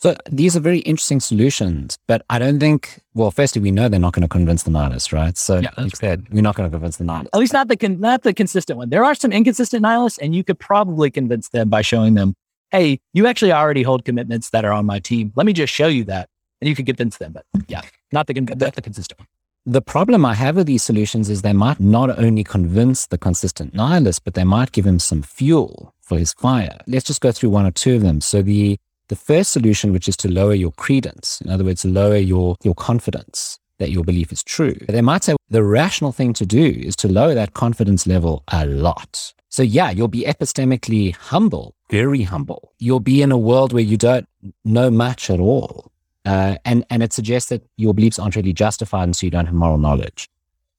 So these are very interesting solutions, but I don't think. Well, firstly, we know they're not going to convince the nihilists, right? So yeah, you said we're not going to convince the nihilists. At least not the con- not the consistent one. There are some inconsistent nihilists, and you could probably convince them by showing them, "Hey, you actually already hold commitments that are on my team. Let me just show you that," and you could convince them. But yeah, not the, the, the consistent one. The problem I have with these solutions is they might not only convince the consistent nihilist, but they might give him some fuel for his fire. Let's just go through one or two of them. So the the first solution, which is to lower your credence, in other words, lower your your confidence that your belief is true. They might say the rational thing to do is to lower that confidence level a lot. So yeah, you'll be epistemically humble, very humble. You'll be in a world where you don't know much at all. Uh, and, and it suggests that your beliefs aren't really justified and so you don't have moral knowledge.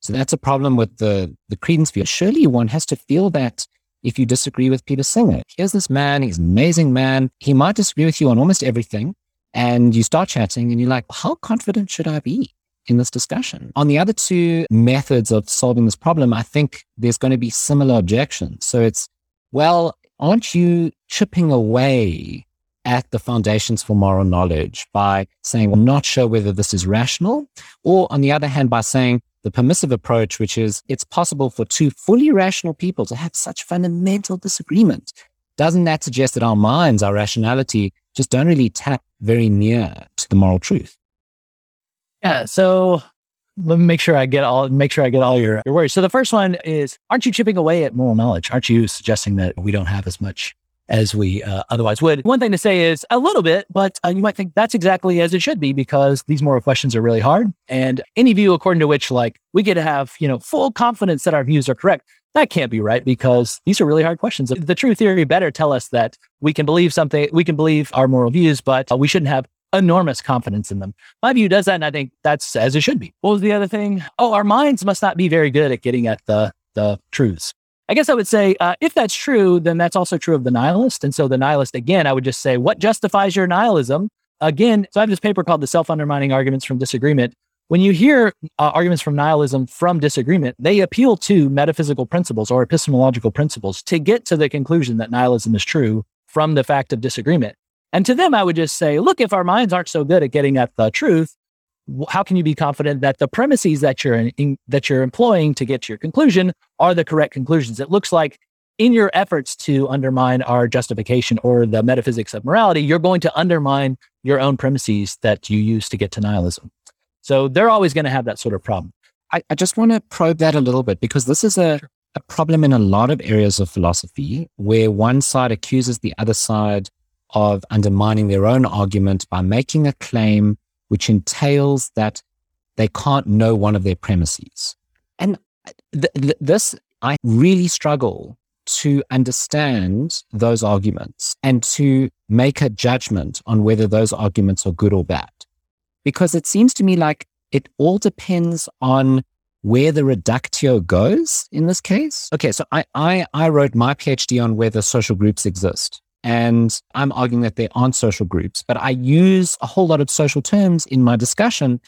So that's a problem with the, the credence view. Surely one has to feel that if you disagree with Peter Singer. Here's this man, he's an amazing man. He might disagree with you on almost everything. And you start chatting and you're like, how confident should I be in this discussion? On the other two methods of solving this problem, I think there's going to be similar objections. So it's, well, aren't you chipping away at the foundations for moral knowledge by saying, well, not sure whether this is rational, or on the other hand, by saying the permissive approach, which is it's possible for two fully rational people to have such fundamental disagreement. Doesn't that suggest that our minds, our rationality, just don't really tap very near to the moral truth? Yeah. So let me make sure I get all make sure I get all your, your worries. So the first one is, aren't you chipping away at moral knowledge? Aren't you suggesting that we don't have as much as we uh, otherwise would. One thing to say is a little bit, but uh, you might think that's exactly as it should be because these moral questions are really hard. And any view according to which, like, we get to have, you know, full confidence that our views are correct, that can't be right because these are really hard questions. The true theory better tell us that we can believe something, we can believe our moral views, but uh, we shouldn't have enormous confidence in them. My view does that, and I think that's as it should be. What was the other thing? Oh, our minds must not be very good at getting at the the truths. I guess I would say uh, if that's true, then that's also true of the nihilist. And so the nihilist, again, I would just say, what justifies your nihilism? Again, so I have this paper called The Self Undermining Arguments from Disagreement. When you hear uh, arguments from nihilism from disagreement, they appeal to metaphysical principles or epistemological principles to get to the conclusion that nihilism is true from the fact of disagreement. And to them, I would just say, look, if our minds aren't so good at getting at the truth, how can you be confident that the premises that you're in, in, that you're employing to get to your conclusion are the correct conclusions? It looks like in your efforts to undermine our justification or the metaphysics of morality, you're going to undermine your own premises that you use to get to nihilism. So they're always going to have that sort of problem. I, I just want to probe that a little bit because this is a, a problem in a lot of areas of philosophy where one side accuses the other side of undermining their own argument by making a claim which entails that they can't know one of their premises. And th- th- this, I really struggle to understand those arguments and to make a judgment on whether those arguments are good or bad. Because it seems to me like it all depends on where the reductio goes in this case. Okay, so I, I, I wrote my PhD on whether social groups exist. And I'm arguing that there aren't social groups, but I use a whole lot of social terms in my discussion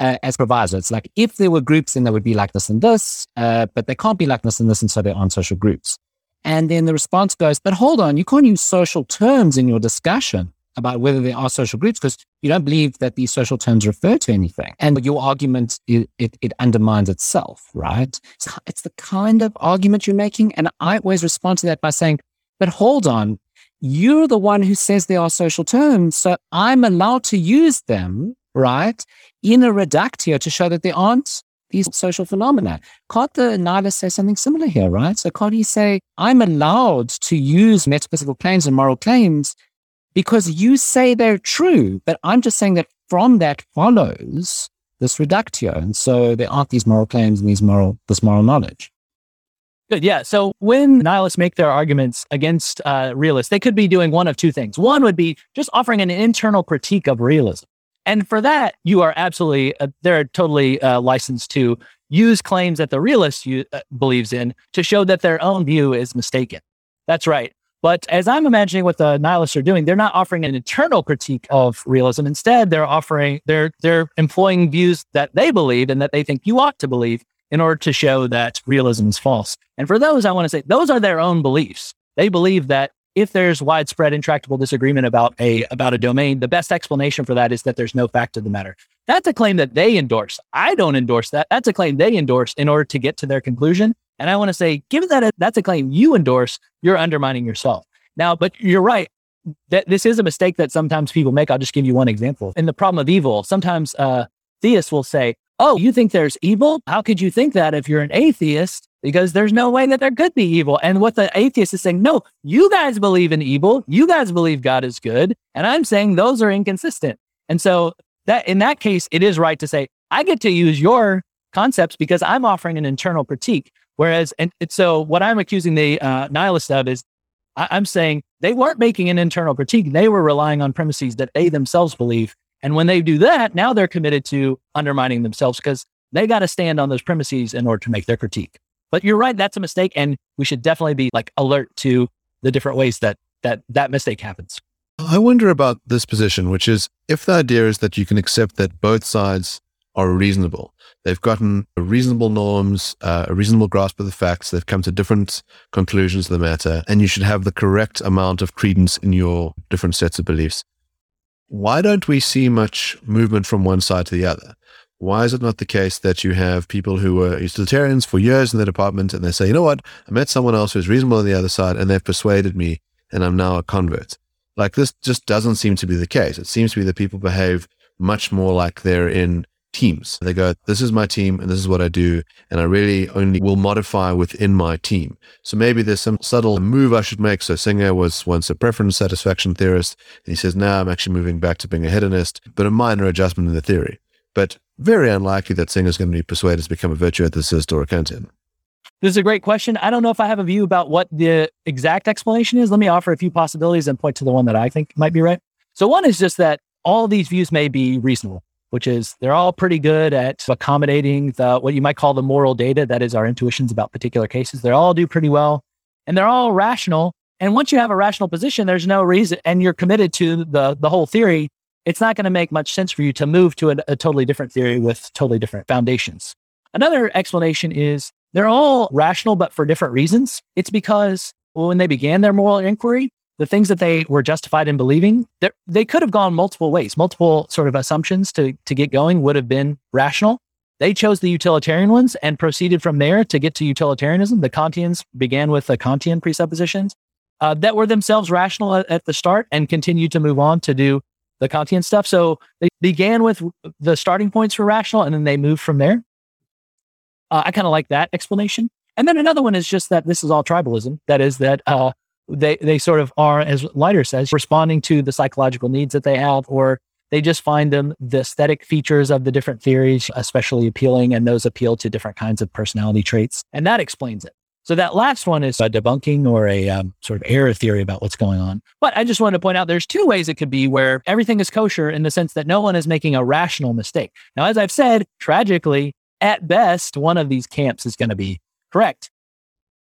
uh, as proviso. It's like if there were groups, then there would be like this and this, uh, but they can't be like this and this, and so there aren't social groups. And then the response goes, but hold on, you can't use social terms in your discussion about whether there are social groups because you don't believe that these social terms refer to anything. And your argument, it, it, it undermines itself, right? So it's the kind of argument you're making. And I always respond to that by saying, but hold on, you're the one who says there are social terms. So I'm allowed to use them, right? In a reductio to show that there aren't these social phenomena. Can't the nihilist say something similar here, right? So can't he say, I'm allowed to use metaphysical claims and moral claims because you say they're true, but I'm just saying that from that follows this reductio. And so there aren't these moral claims and these moral, this moral knowledge. Good. Yeah. So when nihilists make their arguments against uh, realists, they could be doing one of two things. One would be just offering an internal critique of realism. And for that, you are absolutely, uh, they're totally uh, licensed to use claims that the realist u- uh, believes in to show that their own view is mistaken. That's right. But as I'm imagining what the nihilists are doing, they're not offering an internal critique of realism. Instead, they're offering, they're, they're employing views that they believe and that they think you ought to believe in order to show that realism is false. And for those, I want to say those are their own beliefs. They believe that if there's widespread intractable disagreement about a about a domain, the best explanation for that is that there's no fact of the matter. That's a claim that they endorse. I don't endorse that. That's a claim they endorse in order to get to their conclusion. And I want to say, given that a, that's a claim you endorse, you're undermining yourself. Now, but you're right. That this is a mistake that sometimes people make. I'll just give you one example. In the problem of evil, sometimes uh, theists will say, oh, you think there's evil? How could you think that if you're an atheist? Because there's no way that there could be evil. And what the atheist is saying, no, you guys believe in evil. You guys believe God is good. And I'm saying those are inconsistent. And so that in that case, it is right to say, I get to use your concepts because I'm offering an internal critique. Whereas, and so what I'm accusing the uh, nihilist of is I, am saying they weren't making an internal critique. They were relying on premises that they themselves believe and when they do that, now they're committed to undermining themselves because they got to stand on those premises in order to make their critique. But you're right, that's a mistake. And we should definitely be like alert to the different ways that that, that mistake happens. I wonder about this position, which is if the idea is that you can accept that both sides are reasonable, they've gotten reasonable norms, uh, a reasonable grasp of the facts, they've come to different conclusions of the matter, and you should have the correct amount of credence in your different sets of beliefs why don't we see much movement from one side to the other? Why is it not the case that you have people who were utilitarians for years in the department and they say, you know what, I met someone else who's reasonable on the other side and they've persuaded me and I'm now a convert? Like this just doesn't seem to be the case. It seems to be that people behave much more like they're in teams. They go, this is my team and this is what I do. And I really only will modify within my team. So maybe there's some subtle move I should make. So Singer was once a preference satisfaction theorist. And he says, now I'm actually moving back to being a hedonist, but a minor adjustment in the theory. But very unlikely that Singer's going to be persuaded to become a virtue ethicist or a Kantian. This is a great question. I don't know if I have a view about what the exact explanation is. Let me offer a few possibilities and point to the one that I think might be right. So one is just that all these views may be reasonable which is they're all pretty good at accommodating the what you might call the moral data that is our intuitions about particular cases. They all do pretty well and they're all rational. And once you have a rational position there's no reason and you're committed to the the whole theory it's not going to make much sense for you to move to a, a totally different theory with totally different foundations. Another explanation is they're all rational but for different reasons. It's because when they began their moral inquiry the things that they were justified in believing, they could have gone multiple ways. Multiple sort of assumptions to, to get going would have been rational. They chose the utilitarian ones and proceeded from there to get to utilitarianism. The Kantians began with the Kantian presuppositions uh, that were themselves rational at, at the start and continued to move on to do the Kantian stuff. So they began with the starting points for rational and then they moved from there. Uh, I kind of like that explanation. And then another one is just that this is all tribalism. That is that uh, they they sort of are, as Leiter says, responding to the psychological needs that they have, or They just find them the aesthetic features of the different theories especially appealing, and those appeal to different kinds of personality traits. And that explains it. So that last one is a debunking or a um, sort of error theory about what's going on. But I just wanted to point out there's two ways it could be where everything is kosher in the sense that no one is making a rational mistake. Now, as I've said, tragically, at best, one of these camps is going to be correct.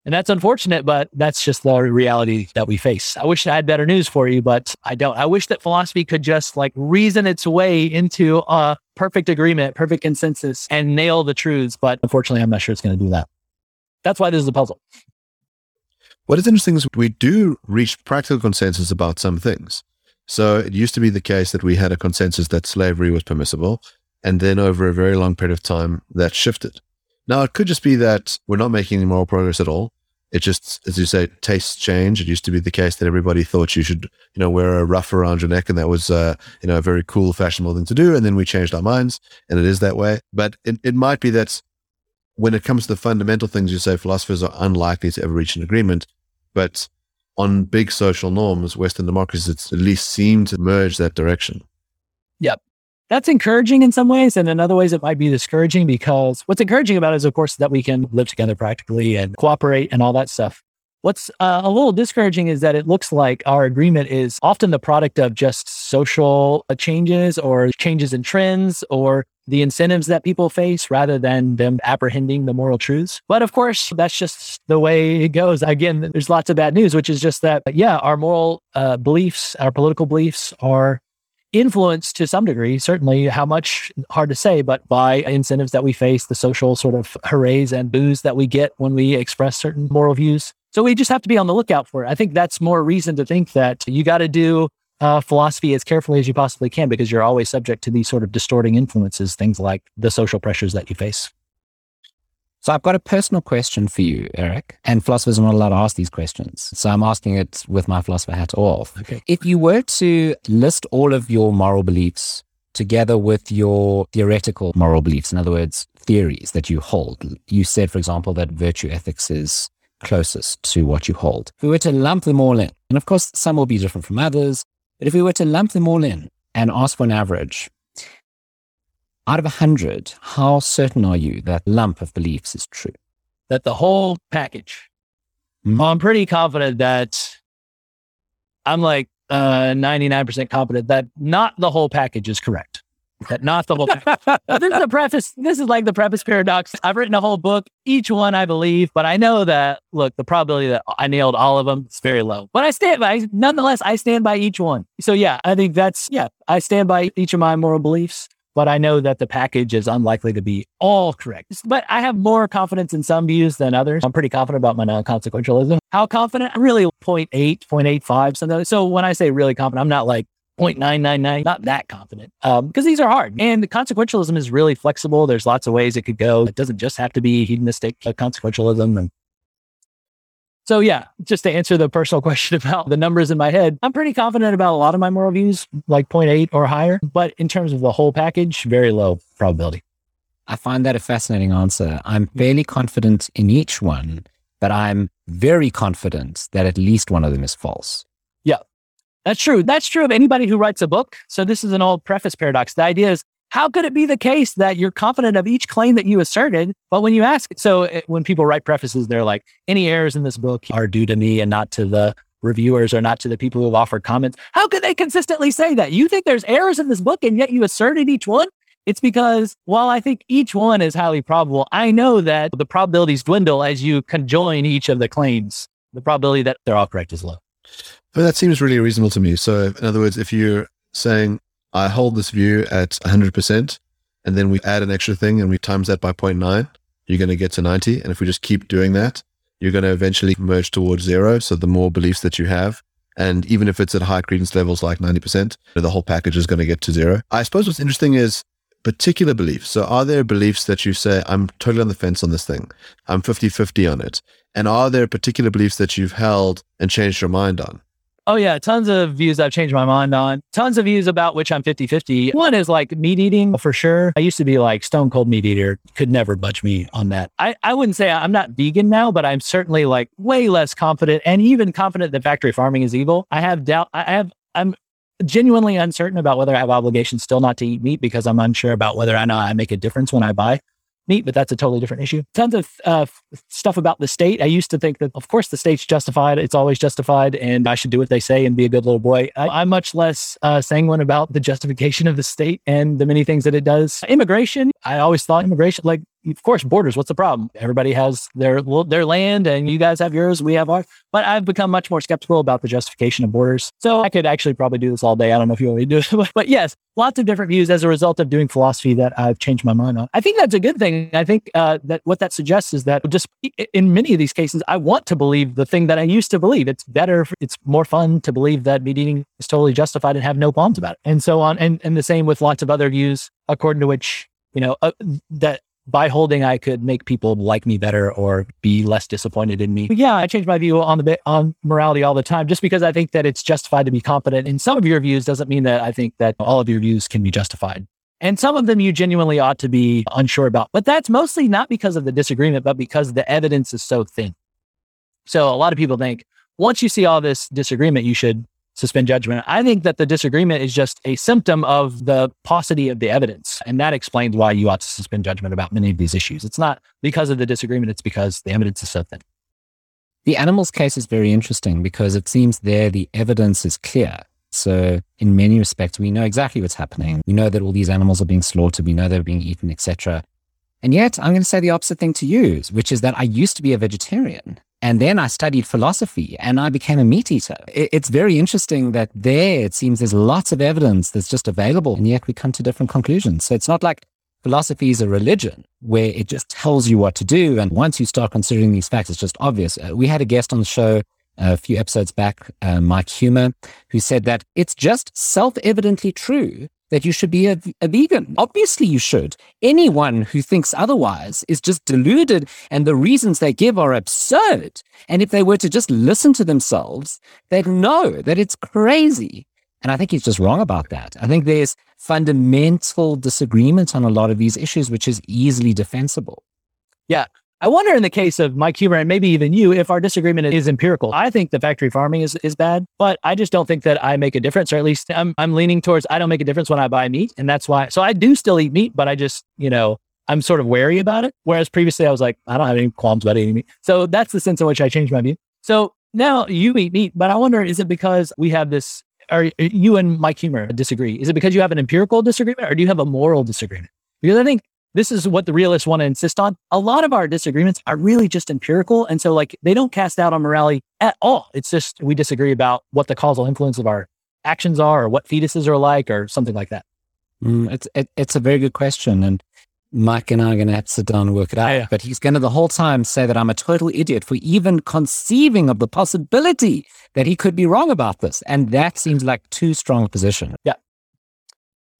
And that's unfortunate, but that's just the reality that we face. I wish I had better news for you, but I don't. I wish that philosophy could just like reason its way into a perfect agreement, perfect consensus, and nail the truths. But unfortunately, I'm not sure it's going to do that. That's why this is a puzzle. What is interesting is we do reach practical consensus about some things. So it used to be the case that we had a consensus that slavery was permissible. And then over a very long period of time, that shifted. Now, it could just be that we're not making any moral progress at all. It just, as you say, tastes change. It used to be the case that everybody thought you should, you know, wear a ruff around your neck, and that was, uh, you know, a very cool, fashionable thing to do. And then we changed our minds, and it is that way. But it, it might be that when it comes to the fundamental things, you say philosophers are unlikely to ever reach an agreement. But on big social norms, Western democracies at least seem to merge that direction. Yep. That's encouraging in some ways. And in other ways, it might be discouraging because what's encouraging about it is, of course, that we can live together practically and cooperate and all that stuff. What's uh, a little discouraging is that it looks like our agreement is often the product of just social uh, changes or changes in trends or the incentives that people face rather than them apprehending the moral truths. But of course, that's just the way it goes. Again, there's lots of bad news, which is just that, yeah, our moral uh, beliefs, our political beliefs are influenced to some degree, certainly how much hard to say, but by incentives that we face, the social sort of hoorays and boos that we get when we express certain moral views. So we just have to be on the lookout for it. I think that's more reason to think that you got to do uh, philosophy as carefully as you possibly can because you're always subject to these sort of distorting influences, things like the social pressures that you face. So I've got a personal question for you, Eric. And philosophers are not allowed to ask these questions. So I'm asking it with my philosopher hat off. Okay. If you were to list all of your moral beliefs together with your theoretical moral beliefs, in other words, theories that you hold, you said, for example, that virtue ethics is closest to what you hold. If we were to lump them all in, and of course, some will be different from others, but if we were to lump them all in and ask for an average, out of 100, how certain are you that lump of beliefs is true? That the whole package. Mhm. Well, I'm pretty confident that I'm like uh, 99% confident that not the whole package is correct. That not the whole package. This is a preface. This is like the preface paradox. I've written a whole book, each one I believe, but I know that, look, the probability that I nailed all of them is very low. But I stand by, nonetheless, I stand by each one. So yeah, I think that's, yeah, I stand by each of my moral beliefs, but I know that the package is unlikely to be all correct. But I have more confidence in some views than others. I'm pretty confident about my non-consequentialism. How confident? Really 0.8, 0.85, something. So when I say really confident, I'm not like 0.999, not that confident, because these are hard. And the consequentialism is really flexible. There's lots of ways it could go. It doesn't just have to be hedonistic uh, consequentialism. And so, yeah, just to answer the personal question about the numbers in my head, I'm pretty confident about a lot of my moral views, like 0.8 or higher. But in terms of the whole package, very low probability. I find that a fascinating answer. I'm fairly confident in each one, but I'm very confident that at least one of them is false. Yeah, that's true. That's true of anybody who writes a book. So this is an old preface paradox. The idea is, how could it be the case that you're confident of each claim that you asserted, but when you ask, so it, when people write prefaces, they're like, any errors in this book are due to me and not to the reviewers or not to the people who have offered comments. How could they consistently say that? You think there's errors in this book and yet you asserted each one? It's because while I think each one is highly probable, I know that the probabilities dwindle as you conjoin each of the claims. The probability that they're all correct is low. But that seems really reasonable to me. So, in other words, if you're saying, I hold this view at 100%, and then we add an extra thing and we times that by 0.9, you're going to get to 90. And if we just keep doing that, you're going to eventually merge towards zero. So, the more beliefs that you have, and even if it's at high credence levels like 90%, the whole package is going to get to zero. I suppose what's interesting is particular beliefs. So, are there beliefs that you say, I'm totally on the fence on this thing? I'm 50 50 on it. And are there particular beliefs that you've held and changed your mind on? Oh, yeah. Tons of views I've changed my mind on. Tons of views about which I'm 50 50. One is like meat eating for sure. I used to be like stone cold meat eater, could never budge me on that. I, I wouldn't say I'm not vegan now, but I'm certainly like way less confident and even confident that factory farming is evil. I have doubt. I have, I'm genuinely uncertain about whether I have obligations still not to eat meat because I'm unsure about whether or not I make a difference when I buy meat, but that's a totally different issue. Tons of uh, stuff about the state. I used to think that, of course, the state's justified. It's always justified, and I should do what they say and be a good little boy. I, am much less uh, sanguine about the justification of the state and the many things that it does. Immigration, I always thought immigration, like of course, borders. What's the problem? Everybody has their their land, and you guys have yours. We have ours. But I've become much more skeptical about the justification of borders. So I could actually probably do this all day. I don't know if you want me to do it, but yes, lots of different views as a result of doing philosophy that I've changed my mind on. I think that's a good thing. I think uh, that what that suggests is that just in many of these cases, I want to believe the thing that I used to believe. It's better. It's more fun to believe that meat eating is totally justified and have no qualms about it, and so on. And and the same with lots of other views according to which you know uh, that by holding I could make people like me better or be less disappointed in me. But yeah, I change my view on the on morality all the time just because I think that it's justified to be competent in some of your views doesn't mean that I think that all of your views can be justified. And some of them you genuinely ought to be unsure about. But that's mostly not because of the disagreement, but because the evidence is so thin. So a lot of people think once you see all this disagreement, you should suspend judgment. I think that the disagreement is just a symptom of the paucity of the evidence. And that explains why you ought to suspend judgment about many of these issues. It's not because of the disagreement, it's because the evidence is so thin. The animals case is very interesting because it seems there the evidence is clear. So in many respects, we know exactly what's happening. We know that all these animals are being slaughtered. We know they're being eaten, etc. And yet I'm going to say the opposite thing to you, which is that I used to be a vegetarian. And then I studied philosophy and I became a meat eater. It's very interesting that there it seems there's lots of evidence that's just available, and yet we come to different conclusions. So it's not like philosophy is a religion where it just tells you what to do. And once you start considering these facts, it's just obvious. Uh, we had a guest on the show a few episodes back, uh, Mike Huemer, who said that it's just self evidently true that you should be a, a, vegan. Obviously, you should. Anyone who thinks otherwise is just deluded, and the reasons they give are absurd. And if they were to just listen to themselves, they'd know that it's crazy. And I think he's just wrong about that. I think there's fundamental disagreement on a lot of these issues, which is easily defensible. Yeah. I wonder in the case of Mike Huemer and maybe even you, if our disagreement is empirical. I think the factory farming is, is bad, but I just don't think that I make a difference, or at least I'm, I'm leaning towards I don't make a difference when I buy meat. And that's why, so I do still eat meat, but I just, you know, I'm sort of wary about it. Whereas previously I was like, I don't have any qualms about eating meat. So that's the sense in which I changed my view. So now you eat meat, but I wonder, is it because we have this, or you and Mike Huemer disagree? Is it because you have an empirical disagreement or do you have a moral disagreement? Because I think this is what the realists want to insist on. A lot of our disagreements are really just empirical. And so, like, they don't cast out on morality at all. It's just we disagree about what the causal influence of our actions are or what fetuses are like or something like that. Mm, it's, it, it's a very good question. And Mike and I are going to have to sit down and work it out. Yeah. But he's going to the whole time say that I'm a total idiot for even conceiving of the possibility that he could be wrong about this. And that seems like too strong a position. Yeah.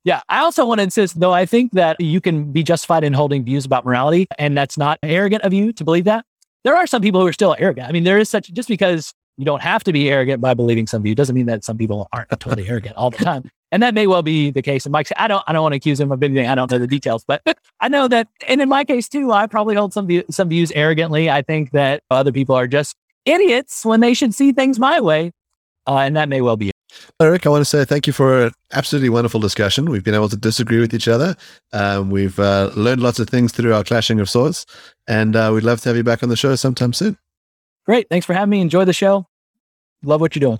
Yeah. I also want to insist, though, I think that you can be justified in holding views about morality, and that's not arrogant of you to believe that. There are some people who are still arrogant. I mean, there is such, just because you don't have to be arrogant by believing some view doesn't mean that some people aren't totally arrogant all the time. And that may well be the case. And Mike said, I don't, I don't want to accuse him of anything. I don't know the details, but I know that, and in my case too, I probably hold some view, some views arrogantly. I think that other people are just idiots when they should see things my way. Uh, and that may well be Eric, I want to say thank you for an absolutely wonderful discussion. We've been able to disagree with each other. Um, we've uh, learned lots of things through our clashing of swords, and uh, we'd love to have you back on the show sometime soon. Great. Thanks for having me. Enjoy the show. Love what you're doing.